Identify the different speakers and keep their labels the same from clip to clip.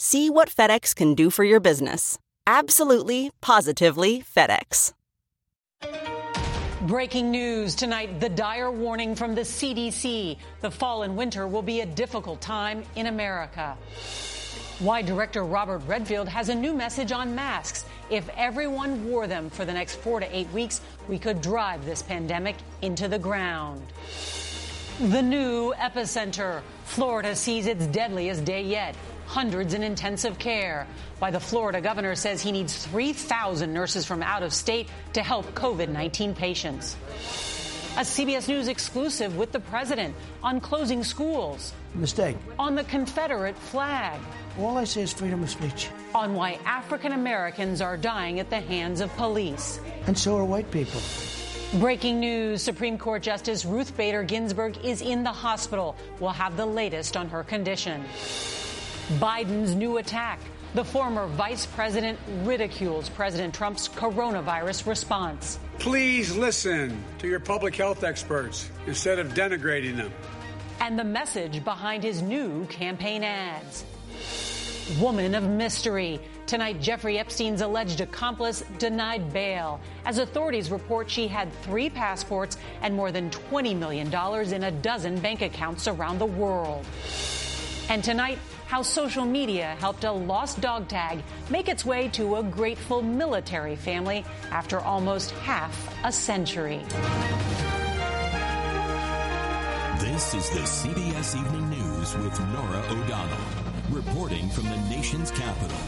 Speaker 1: See what FedEx can do for your business. Absolutely, positively FedEx.
Speaker 2: Breaking news tonight the dire warning from the CDC. The fall and winter will be a difficult time in America. Why director Robert Redfield has a new message on masks. If everyone wore them for the next four to eight weeks, we could drive this pandemic into the ground. The new epicenter. Florida sees its deadliest day yet hundreds in intensive care. Why the Florida governor says he needs 3,000 nurses from out of state to help COVID 19 patients. A CBS News exclusive with the president on closing schools.
Speaker 3: Mistake.
Speaker 2: On the Confederate flag.
Speaker 3: All I say is freedom of speech.
Speaker 2: On why African Americans are dying at the hands of police.
Speaker 3: And so are white people.
Speaker 2: Breaking news Supreme Court Justice Ruth Bader Ginsburg is in the hospital. We'll have the latest on her condition. Biden's new attack. The former vice president ridicules President Trump's coronavirus response.
Speaker 4: Please listen to your public health experts instead of denigrating them.
Speaker 2: And the message behind his new campaign ads. Woman of mystery. Tonight, Jeffrey Epstein's alleged accomplice denied bail. As authorities report, she had three passports and more than $20 million in a dozen bank accounts around the world. And tonight, how social media helped a lost dog tag make its way to a grateful military family after almost half a century.
Speaker 5: This is the CBS Evening News with Norah O'Donnell, reporting from the nation's capital.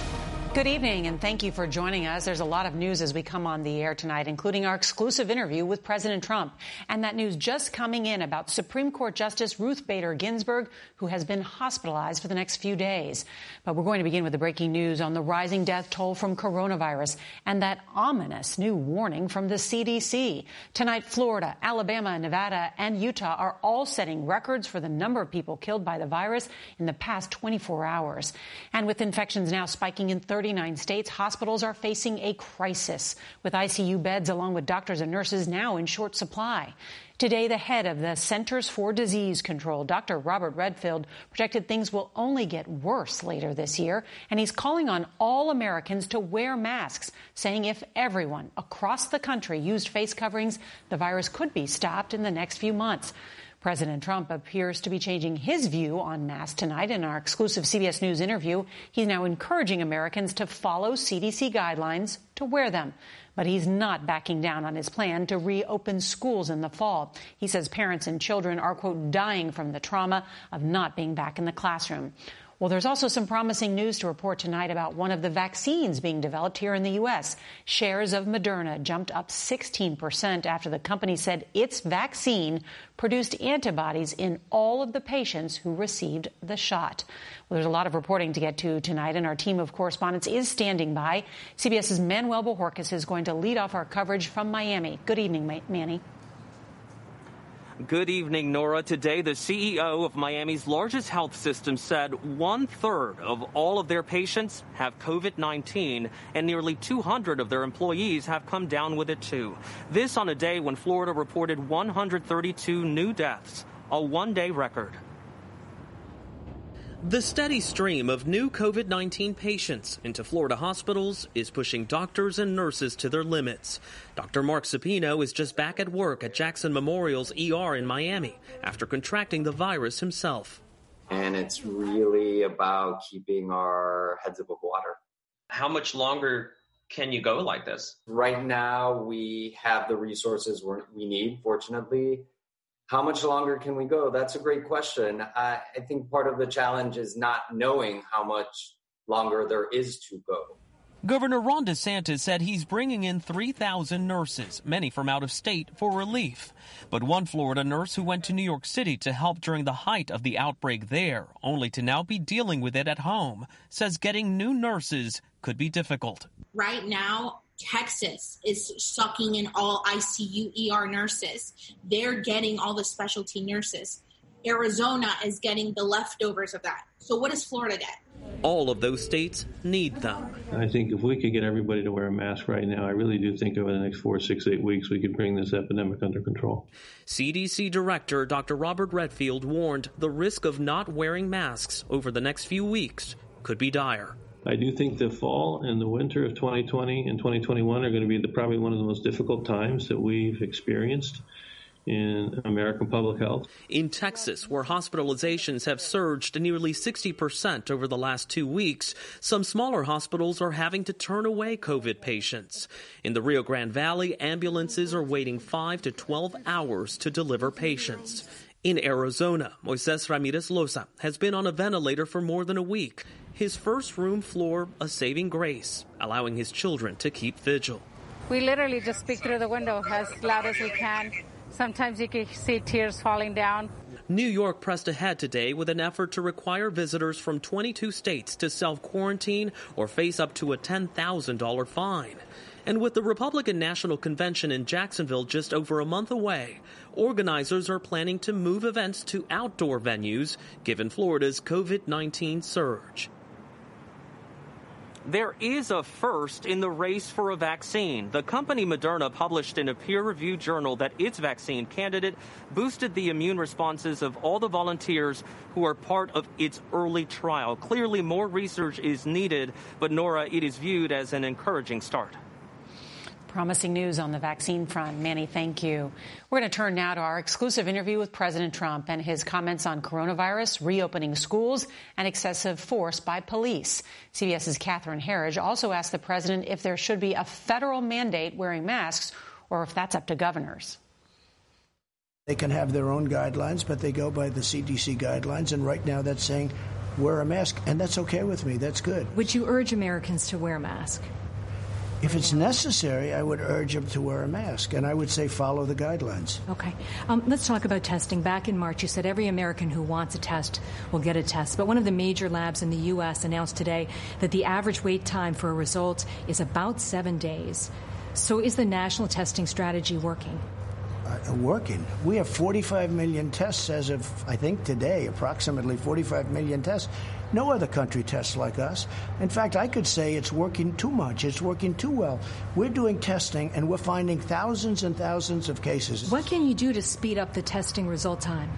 Speaker 2: Good evening, and thank you for joining us. There's a lot of news as we come on the air tonight, including our exclusive interview with President Trump. And that news just coming in about Supreme Court Justice Ruth Bader Ginsburg, who has been hospitalized for the next few days. But we're going to begin with the breaking news on the rising death toll from coronavirus and that ominous new warning from the CDC. Tonight, Florida, Alabama, Nevada, and Utah are all setting records for the number of people killed by the virus in the past 24 hours. And with infections now spiking in 30 39 states, hospitals are facing a crisis, with ICU beds along with doctors and nurses now in short supply. Today, the head of the Centers for Disease Control, Dr. Robert Redfield, projected things will only get worse later this year, and he's calling on all Americans to wear masks, saying if everyone across the country used face coverings, the virus could be stopped in the next few months. President Trump appears to be changing his view on masks tonight. In our exclusive CBS News interview, he's now encouraging Americans to follow CDC guidelines to wear them. But he's not backing down on his plan to reopen schools in the fall. He says parents and children are, quote, dying from the trauma of not being back in the classroom. Well, there's also some promising news to report tonight about one of the vaccines being developed here in the U.S. Shares of Moderna jumped up 16% after the company said its vaccine produced antibodies in all of the patients who received the shot. Well, there's a lot of reporting to get to tonight, and our team of correspondents is standing by. CBS's Manuel Bojorquez is going to lead off our coverage from Miami. Good evening, Manny.
Speaker 6: Good evening, Norah. Today, the CEO of Miami's largest health system said one third of all of their patients have COVID 19, and nearly 200 of their employees have come down with it too. This on a day when Florida reported 132 new deaths, a one day record. The steady stream of new COVID 19 patients into Florida hospitals is pushing doctors and nurses to their limits. Dr. Mark Supino is just back at work at Jackson Memorial's ER in Miami after contracting the virus himself.
Speaker 7: And it's really about keeping our heads above water.
Speaker 8: How much longer can you go like this?
Speaker 7: Right now, we have the resources we need, fortunately. How much longer can we go? That's a great question. I, I think part of the challenge is not knowing how much longer there is to go.
Speaker 6: Governor Ron DeSantis said he's bringing in 3,000 nurses, many from out of state, for relief. But one Florida nurse who went to New York City to help during the height of the outbreak there, only to now be dealing with it at home, says getting new nurses could be difficult.
Speaker 9: Right now, Texas is sucking in all ICU ER nurses. They're getting all the specialty nurses. Arizona is getting the leftovers of that. So, what does Florida get?
Speaker 6: All of those states need them.
Speaker 10: I think if we could get everybody to wear a mask right now, I really do think over the next four, six, eight weeks, we could bring this epidemic under control.
Speaker 6: CDC Director Dr. Robert Redfield warned the risk of not wearing masks over the next few weeks could be dire.
Speaker 10: I do think the fall and the winter of 2020 and 2021 are going to be the, probably one of the most difficult times that we've experienced in American public health.
Speaker 6: In Texas, where hospitalizations have surged nearly 60% over the last two weeks, some smaller hospitals are having to turn away COVID patients. In the Rio Grande Valley, ambulances are waiting 5 to 12 hours to deliver patients. In Arizona, Moises Ramirez Loza has been on a ventilator for more than a week. His first room floor a saving grace, allowing his children to keep vigil.
Speaker 11: We literally just speak through the window as loud as we can. Sometimes you can see tears falling down.
Speaker 6: New York pressed ahead today with an effort to require visitors from 22 states to self quarantine or face up to a $10,000 fine. And with the Republican National Convention in Jacksonville just over a month away, organizers are planning to move events to outdoor venues given Florida's COVID 19 surge. There is a first in the race for a vaccine. The company Moderna published in a peer reviewed journal that its vaccine candidate boosted the immune responses of all the volunteers who are part of its early trial. Clearly, more research is needed, but Norah, it is viewed as an encouraging start.
Speaker 2: Promising news on the vaccine front. Manny, thank you. We're going to turn now to our exclusive interview with President Trump and his comments on coronavirus, reopening schools, and excessive force by police. CBS's Catherine Herridge also asked the president if there should be a federal mandate wearing masks or if that's up to governors.
Speaker 3: They can have their own guidelines, but they go by the CDC guidelines, and right now that's saying wear a mask, and that's okay with me. That's good.
Speaker 12: Would you urge Americans to wear a mask?
Speaker 3: If it's necessary, I would urge them to wear a mask, and I would say follow the guidelines.
Speaker 12: Okay. Um, let's talk about testing. Back in March, you said every American who wants a test will get a test. But one of the major labs in the U.S. announced today that the average wait time for a result is about seven days. So is the national testing strategy working?
Speaker 3: Uh, working. We have 45 million tests as of, I think, today, approximately 45 million tests. No other country tests like us. In fact, I could say it's working too much. It's working too well. We're doing testing and we're finding thousands and thousands of cases.
Speaker 12: What can you do to speed up the testing result time?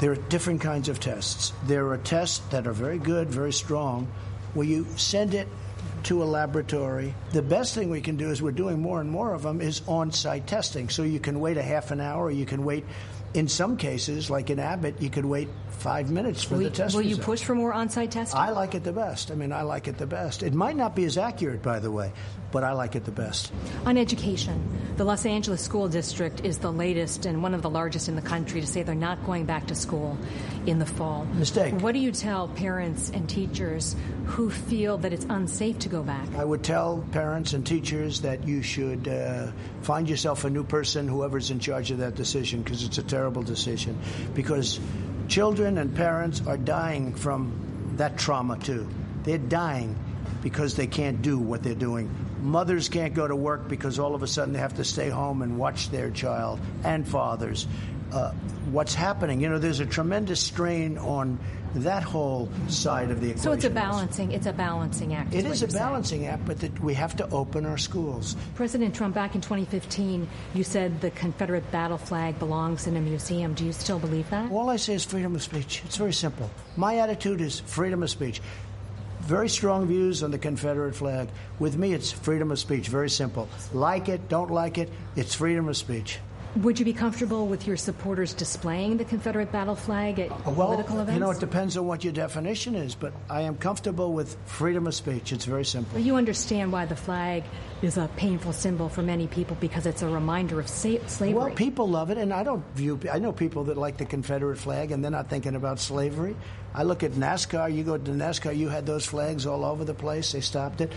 Speaker 3: There are different kinds of tests. There are tests that are very good, very strong, where you send it to a laboratory. The best thing we can do is we're doing more and more of them is on-site testing. So you can wait a half an hour, you can wait in some cases, like in Abbott, you could wait five minutes for
Speaker 12: will
Speaker 3: the test.
Speaker 12: Will
Speaker 3: result.
Speaker 12: you push for more on-site testing?
Speaker 3: I like it the best. I mean, I like it the best. It might not be as accurate, by the way, but I like it the best.
Speaker 12: On education, the Los Angeles School District is the latest and one of the largest in the country to say they're not going back to school in the fall.
Speaker 3: Mistake.
Speaker 12: What do you tell parents and teachers who feel that it's unsafe to go back?
Speaker 3: I would tell parents and teachers that you should uh, find yourself a new person, whoever's in charge of that decision, because it's a terrible decision. Because children and parents are dying from that trauma too. They're dying because they can't do what they're doing. Mothers can't go to work because all of a sudden they have to stay home and watch their child, and fathers. Uh, what's happening? You know, there's a tremendous strain on that whole side of the equation.
Speaker 12: So it's a balancing. It's a balancing act.
Speaker 3: It is a
Speaker 12: saying.
Speaker 3: balancing act, but that we have to open our schools.
Speaker 12: President Trump, back in 2015, you said the Confederate battle flag belongs in a museum. Do you still believe that?
Speaker 3: All I say is freedom of speech. It's very simple. My attitude is freedom of speech. Very strong views on the Confederate flag. With me, it's freedom of speech. Very simple. Like it, don't like it, it's freedom of speech.
Speaker 12: Would you be comfortable with your supporters displaying the Confederate battle flag at uh,
Speaker 3: well,
Speaker 12: political events?
Speaker 3: You know, it depends on what your definition is, but I am comfortable with freedom of speech. It's very simple.
Speaker 12: Well, you understand why the flag is a painful symbol for many people because it's a reminder of sa- slavery.
Speaker 3: Well, people love it, and I don't view. I know people that like the Confederate flag, and they're not thinking about slavery. I look at NASCAR. You go to NASCAR, you had those flags all over the place. They stopped it.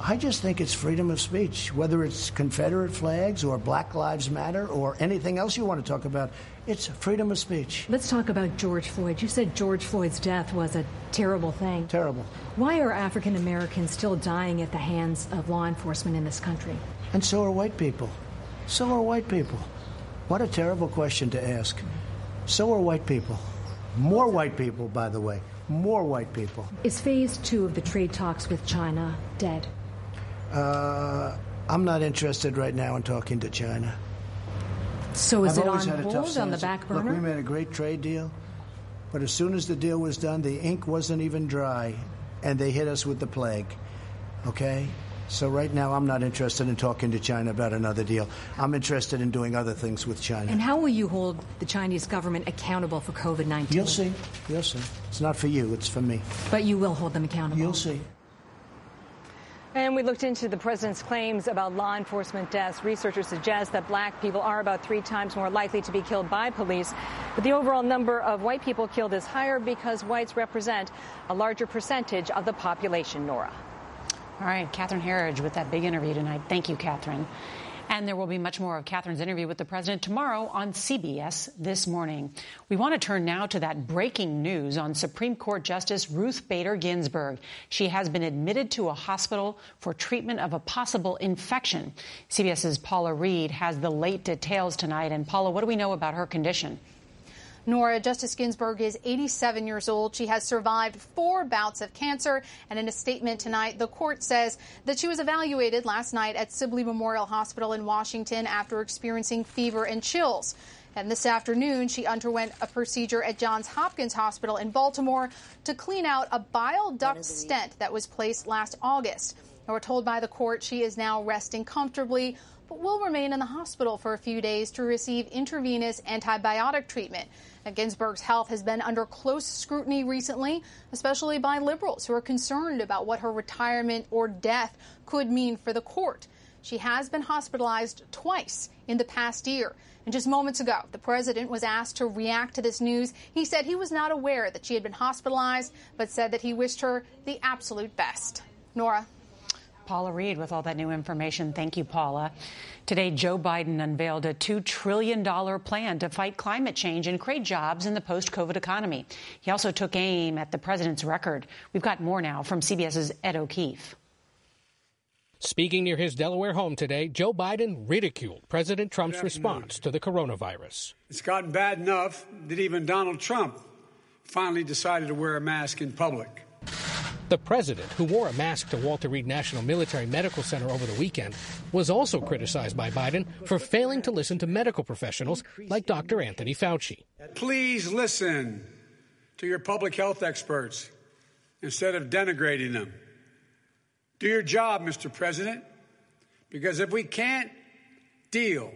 Speaker 3: I just think it's freedom of speech, whether it's Confederate flags or Black Lives Matter or anything else you want to talk about. It's freedom of speech.
Speaker 12: Let's talk about George Floyd. You said George Floyd's death was a terrible thing.
Speaker 3: Terrible.
Speaker 12: Why are African Americans still dying at the hands of law enforcement in this country?
Speaker 3: And so are white people. So are white people. What a terrible question to ask. So are white people. More white people, by the way. More white people.
Speaker 12: Is phase two of the trade talks with China dead?
Speaker 3: Uh, I'm not interested right now in talking to China.
Speaker 12: So is
Speaker 3: I've
Speaker 12: it on
Speaker 3: had a tough
Speaker 12: hold on the back burner?
Speaker 3: Look, we made a great trade deal, but as soon as the deal was done, the ink wasn't even dry, and they hit us with the plague. Okay? So right now, I'm not interested in talking to China about another deal. I'm interested in doing other things with China.
Speaker 12: And how will you hold the Chinese government accountable for COVID 19?
Speaker 3: You'll see. You'll see. It's not for you, it's for me.
Speaker 12: But you will hold them accountable.
Speaker 3: You'll see.
Speaker 13: And we looked into the president's claims about law enforcement deaths. Researchers suggest that black people are about three times more likely to be killed by police. But the overall number of white people killed is higher because whites represent a larger percentage of the population, Norah.
Speaker 2: All right, Catherine Herridge with that big interview tonight. Thank you, Catherine. And there will be much more of Catherine's interview with the president tomorrow on CBS This Morning. We want to turn now to that breaking news on Supreme Court Justice Ruth Bader Ginsburg. She has been admitted to a hospital for treatment of a possible infection. CBS's Paula Reid has the late details tonight. And Paula, what do we know about her condition?
Speaker 14: Norah, Justice Ginsburg is 87 years old. She has survived four bouts of cancer. And in a statement tonight, the court says that she was evaluated last night at Sibley Memorial Hospital in Washington after experiencing fever and chills. And this afternoon, she underwent a procedure at Johns Hopkins Hospital in Baltimore to clean out a bile duct stent that was placed last August. And we're told by the court she is now resting comfortably, but will remain in the hospital for a few days to receive intravenous antibiotic treatment. Ginsburg's health has been under close scrutiny recently, especially by liberals who are concerned about what her retirement or death could mean for the court. She has been hospitalized twice in the past year. And just moments ago, the president was asked to react to this news. He said he was not aware that she had been hospitalized, but said that he wished her the absolute best. Norah.
Speaker 2: Paula Reid with all that new information. Thank you, Paula. Today, Joe Biden unveiled a $2 trillion plan to fight climate change and create jobs in the post COVID economy. He also took aim at the president's record. We've got more now from CBS's Ed O'Keefe.
Speaker 15: Speaking near his Delaware home today, Joe Biden ridiculed President Trump's response to the coronavirus.
Speaker 4: It's gotten bad enough that even Donald Trump finally decided to wear a mask in public.
Speaker 15: The president, who wore a mask to Walter Reed National Military Medical Center over the weekend, was also criticized by Biden for failing to listen to medical professionals like Dr. Anthony Fauci.
Speaker 4: Please listen to your public health experts instead of denigrating them. Do your job, Mr. President, because if we can't deal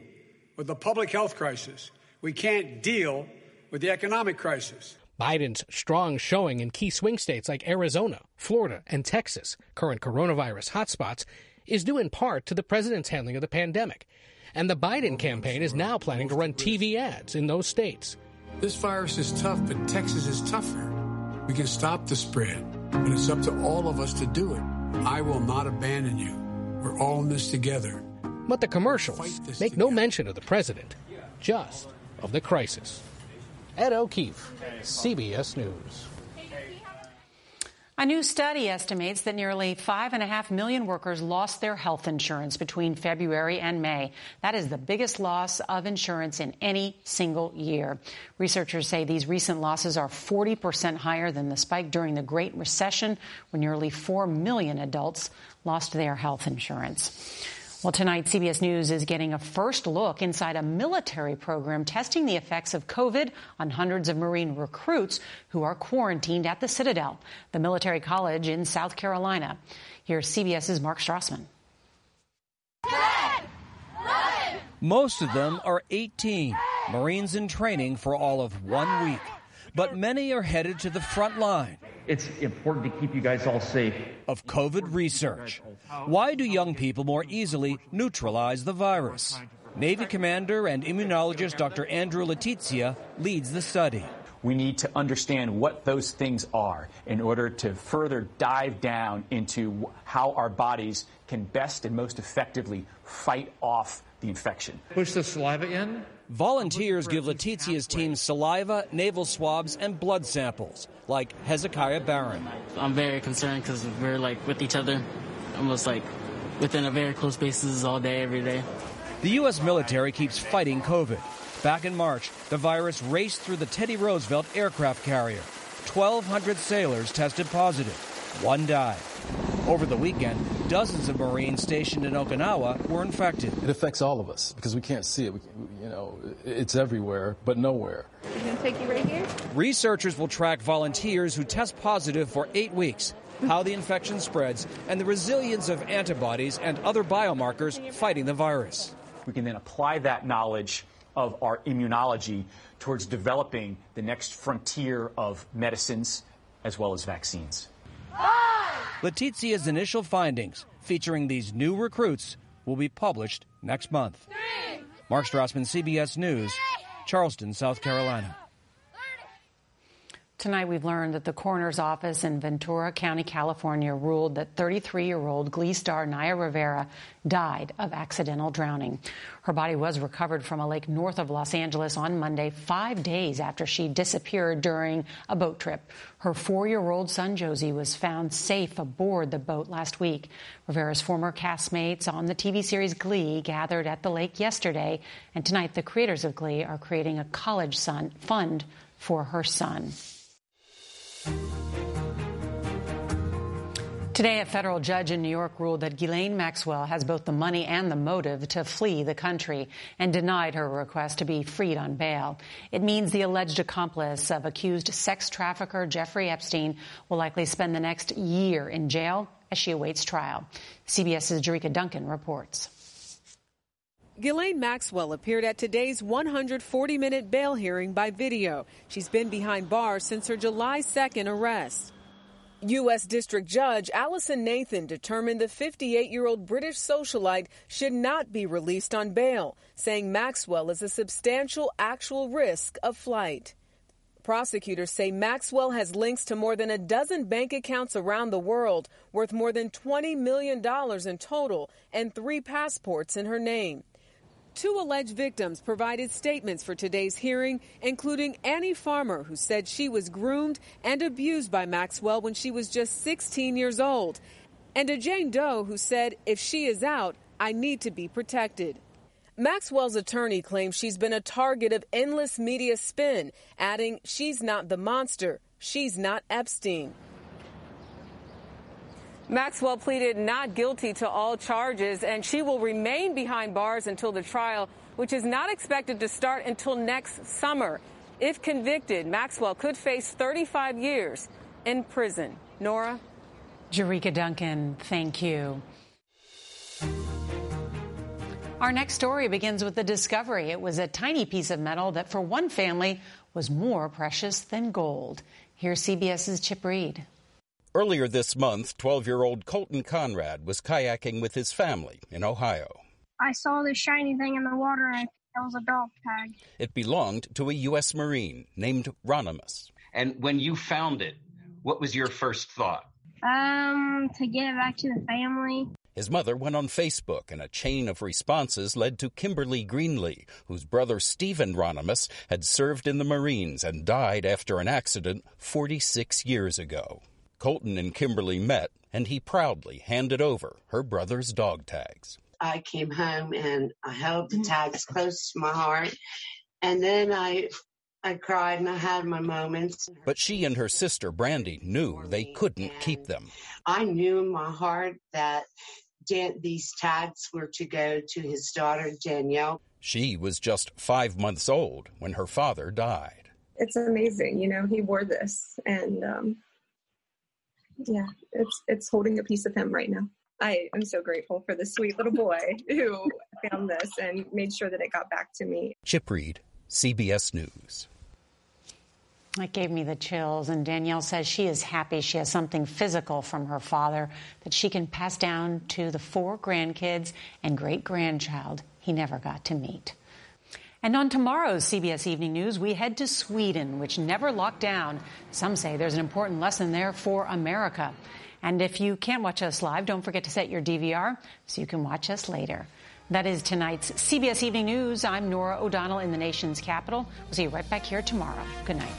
Speaker 4: with the public health crisis, we can't deal with the economic crisis.
Speaker 15: Biden's strong showing in key swing states like Arizona, Florida, and Texas, current coronavirus hotspots, is due in part to the president's handling of the pandemic. And the Biden campaign is now planning to run TV ads in those states.
Speaker 16: This virus is tough, but Texas is tougher. We can stop the spread, but it's up to all of us to do it. I will not abandon you. We're all in this together.
Speaker 15: But the commercials make no mention of the president, just of the crisis. Ed O'Keefe, CBS News.
Speaker 2: A new study estimates that nearly 5.5 million workers lost their health insurance between February and May. That is the biggest loss of insurance in any single year. Researchers say these recent losses are 40% higher than the spike during the Great Recession, when nearly 4 million adults lost their health insurance. Well, tonight, CBS News is getting a first look inside a military program testing the effects of COVID on hundreds of Marine recruits who are quarantined at the Citadel, the military college in South Carolina. Here's CBS's Mark Strassmann.
Speaker 17: Most of them are 18, Marines in training for all of one week. But many are headed to the front line
Speaker 18: it's important to keep you guys all safe.
Speaker 17: Of COVID research. Why do young people more easily neutralize the virus? Navy commander and immunologist Dr. Andrew Letizia leads the study.
Speaker 19: We need to understand what those things are in order to further dive down into how our bodies can best and most effectively fight off the infection.
Speaker 18: Push the saliva in.
Speaker 17: Volunteers give Letizia's team saliva, nasal swabs, and blood samples, like Hezekiah Barron.
Speaker 20: I'm very concerned because we're like with each other, almost like within a very close spaces all day, every day.
Speaker 17: The U.S. military keeps fighting COVID. Back in March, the virus raced through the Teddy Roosevelt aircraft carrier. 1,200 sailors tested positive. One died. Over the weekend, dozens of Marines stationed in Okinawa were infected.
Speaker 21: It affects all of us because we can't see it. We, you know, it's everywhere, but nowhere.
Speaker 22: I'm going to take you right here.
Speaker 17: Researchers will track volunteers who test positive for eight weeks, how the infection spreads, and the resilience of antibodies and other biomarkers fighting the virus.
Speaker 19: We can then apply that knowledge of our immunology towards developing the next frontier of medicines as well as vaccines.
Speaker 17: Letizia's initial findings featuring these new recruits will be published next month. Mark Strassmann, CBS News, Charleston, South Carolina.
Speaker 2: Tonight, we've learned that the coroner's office in Ventura County, California, ruled that 33 year old Glee star Naya Rivera died of accidental drowning. Her body was recovered from a lake north of Los Angeles on Monday, five days after she disappeared during a boat trip. Her four year old son, Josey, was found safe aboard the boat last week. Rivera's former castmates on the TV series Glee gathered at the lake yesterday, and tonight, the creators of Glee are creating a college son fund for her son. Today, a federal judge in New York ruled that Ghislaine Maxwell has both the money and the motive to flee the country and denied her request to be freed on bail. It means the alleged accomplice of accused sex trafficker Jeffrey Epstein will likely spend the next year in jail as she awaits trial. CBS's Jericka Duncan reports.
Speaker 23: Ghislaine Maxwell appeared at today's 140 minute bail hearing by video. She's been behind bars since her July 2nd arrest. U.S. District Judge Allison Nathan determined the 58 year old British socialite should not be released on bail, saying Maxwell is a substantial actual risk of flight. Prosecutors say Maxwell has links to more than a dozen bank accounts around the world, worth more than $20 million in total, and three passports in her name. Two alleged victims provided statements for today's hearing, including Annie Farmer, who said she was groomed and abused by Maxwell when she was just 16 years old, and a Jane Doe who said, if she is out, I need to be protected. Maxwell's attorney claims she's been a target of endless media spin, adding, she's not the monster, she's not Epstein. Maxwell pleaded not guilty to all charges, and she will remain behind bars until the trial, which is not expected to start until next summer. If convicted, Maxwell could face 35 years in prison. Norah?
Speaker 2: Jericka Duncan, thank you. Our next story begins with the discovery. It was a tiny piece of metal that, for one family, was more precious than gold. Here's CBS's Chip Reid.
Speaker 24: Earlier this month, 12 year old Colton Conrad was kayaking with his family in Ohio.
Speaker 25: I saw this shiny thing in the water and it was a dog tag.
Speaker 24: It belonged to a U.S. Marine named Ronimus.
Speaker 8: And when you found it, what was your first thought?
Speaker 25: Um, to give it back to the family.
Speaker 24: His mother went on Facebook, and a chain of responses led to Kimberly Greenlee, whose brother Stephen Ronimus had served in the Marines and died after an accident 46 years ago. Colton and Kimberly met, and he proudly handed over her brother's dog tags.
Speaker 26: I came home and I held the tags close to my heart. And then I I cried and I had my moments.
Speaker 24: But she and her sister Brandy knew they couldn't keep them.
Speaker 26: I knew in my heart that Dan- these tags were to go to his daughter Danielle.
Speaker 24: She was just five months old when her father died.
Speaker 27: It's amazing, you know. He wore this, and um, yeah, it's it's holding a piece of him right now. I am so grateful for the sweet little boy who found this and made sure that it got back to me.
Speaker 24: Chip Reid, CBS News.
Speaker 2: That gave me the chills. And Danielle says she is happy she has something physical from her father that she can pass down to the four grandkids and great grandchild he never got to meet. And on tomorrow's CBS Evening News, we head to Sweden, which never locked down. Some say there's an important lesson there for America. And if you can't watch us live, don't forget to set your DVR so you can watch us later. That is tonight's CBS Evening News. I'm Norah O'Donnell in the nation's capital. We'll see you right back here tomorrow. Good night.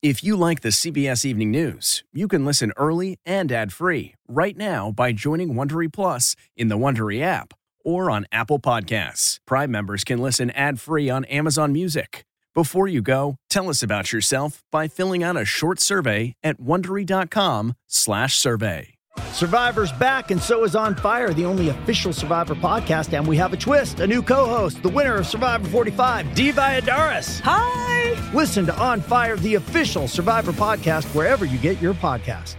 Speaker 12: If you like the CBS Evening News, you can listen early and ad-free right now by joining Wondery Plus in the Wondery app or on Apple Podcasts. Prime members can listen ad-free on Amazon Music. Before you go, tell us about yourself by filling out a short survey at wondery.com/survey.
Speaker 28: Survivor's back, and so is On Fire, the only official Survivor podcast. And we have a twist a new co host, the winner of Survivor 45, Dee Valladares. Hi! Listen to On Fire, the official Survivor podcast, wherever you get your podcast.